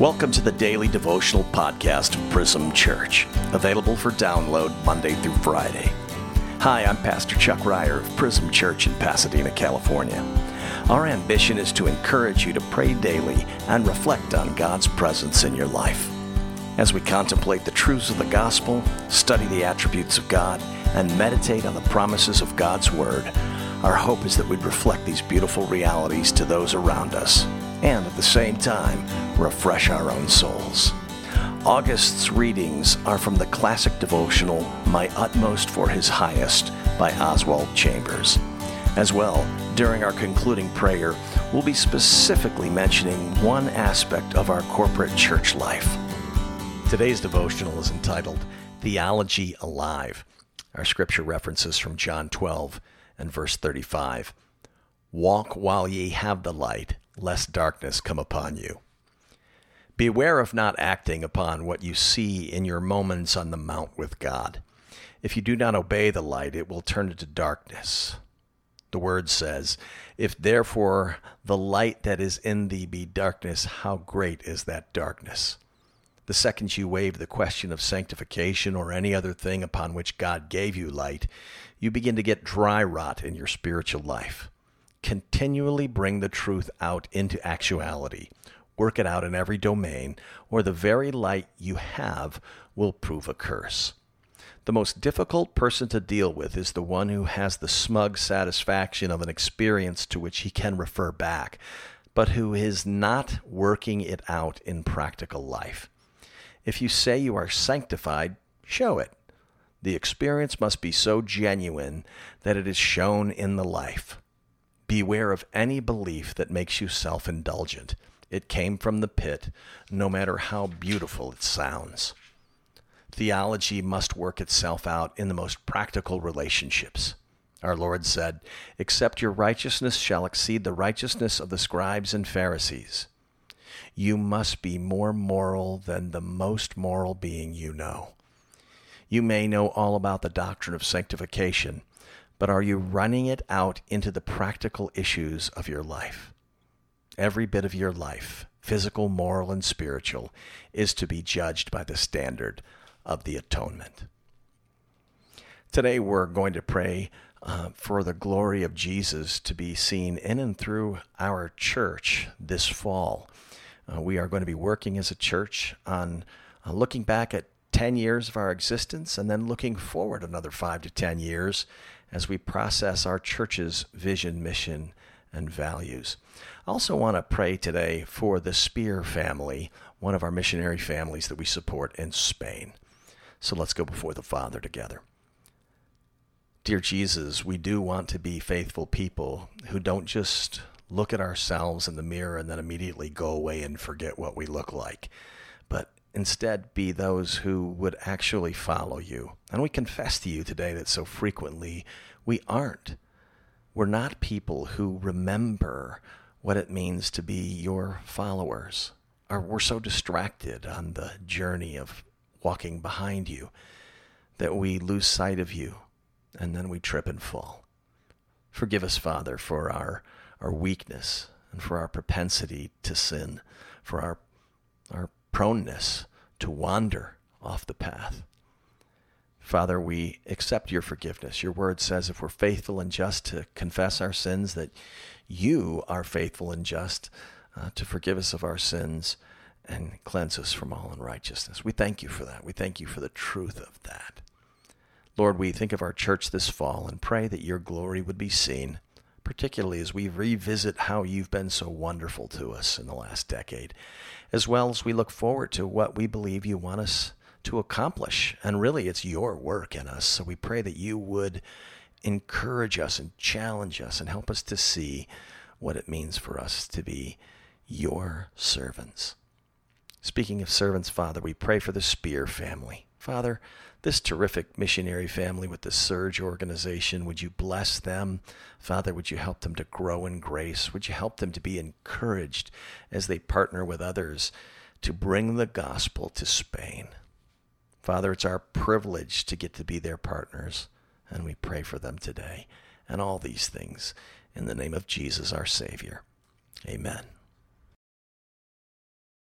Welcome to the daily devotional podcast of Prism Church, available for download Monday through Friday. Hi, I'm Pastor Chuck Ryer of Prism Church in Pasadena, California. Our ambition is to encourage you to pray daily and reflect on God's presence in your life. As we contemplate the truths of the gospel, study the attributes of God, and meditate on the promises of God's Word, our hope is that we'd reflect these beautiful realities to those around us and at the same time refresh our own souls. August's readings are from the classic devotional My Utmost for His Highest by Oswald Chambers. As well, during our concluding prayer, we'll be specifically mentioning one aspect of our corporate church life. Today's devotional is entitled Theology Alive. Our scripture references from John 12 and verse 35. Walk while ye have the light, lest darkness come upon you. Beware of not acting upon what you see in your moments on the mount with God. If you do not obey the light, it will turn into darkness. The word says, If therefore the light that is in thee be darkness, how great is that darkness? The second you waive the question of sanctification or any other thing upon which God gave you light, you begin to get dry rot in your spiritual life continually bring the truth out into actuality. Work it out in every domain, or the very light you have will prove a curse. The most difficult person to deal with is the one who has the smug satisfaction of an experience to which he can refer back, but who is not working it out in practical life. If you say you are sanctified, show it. The experience must be so genuine that it is shown in the life. Beware of any belief that makes you self indulgent. It came from the pit, no matter how beautiful it sounds. Theology must work itself out in the most practical relationships. Our Lord said, Except your righteousness shall exceed the righteousness of the scribes and Pharisees. You must be more moral than the most moral being you know. You may know all about the doctrine of sanctification, but are you running it out into the practical issues of your life? Every bit of your life, physical, moral, and spiritual, is to be judged by the standard of the atonement. Today, we're going to pray uh, for the glory of Jesus to be seen in and through our church this fall. Uh, we are going to be working as a church on uh, looking back at 10 years of our existence and then looking forward another 5 to 10 years as we process our church's vision, mission, and values. I also want to pray today for the Spear family, one of our missionary families that we support in Spain. So let's go before the Father together. Dear Jesus, we do want to be faithful people who don't just look at ourselves in the mirror and then immediately go away and forget what we look like, but instead be those who would actually follow you. And we confess to you today that so frequently we aren't. We're not people who remember what it means to be your followers. Or we're so distracted on the journey of walking behind you that we lose sight of you and then we trip and fall. Forgive us, Father, for our, our weakness and for our propensity to sin, for our, our proneness to wander off the path. Father, we accept your forgiveness. Your word says if we're faithful and just to confess our sins, that you are faithful and just uh, to forgive us of our sins and cleanse us from all unrighteousness. We thank you for that. We thank you for the truth of that. Lord, we think of our church this fall and pray that your glory would be seen particularly as we revisit how you've been so wonderful to us in the last decade, as well as we look forward to what we believe you want us to accomplish. And really, it's your work in us. So we pray that you would encourage us and challenge us and help us to see what it means for us to be your servants. Speaking of servants, Father, we pray for the Spear family. Father, this terrific missionary family with the Surge organization, would you bless them? Father, would you help them to grow in grace? Would you help them to be encouraged as they partner with others to bring the gospel to Spain? Father, it's our privilege to get to be their partners, and we pray for them today and all these things in the name of Jesus, our Savior. Amen.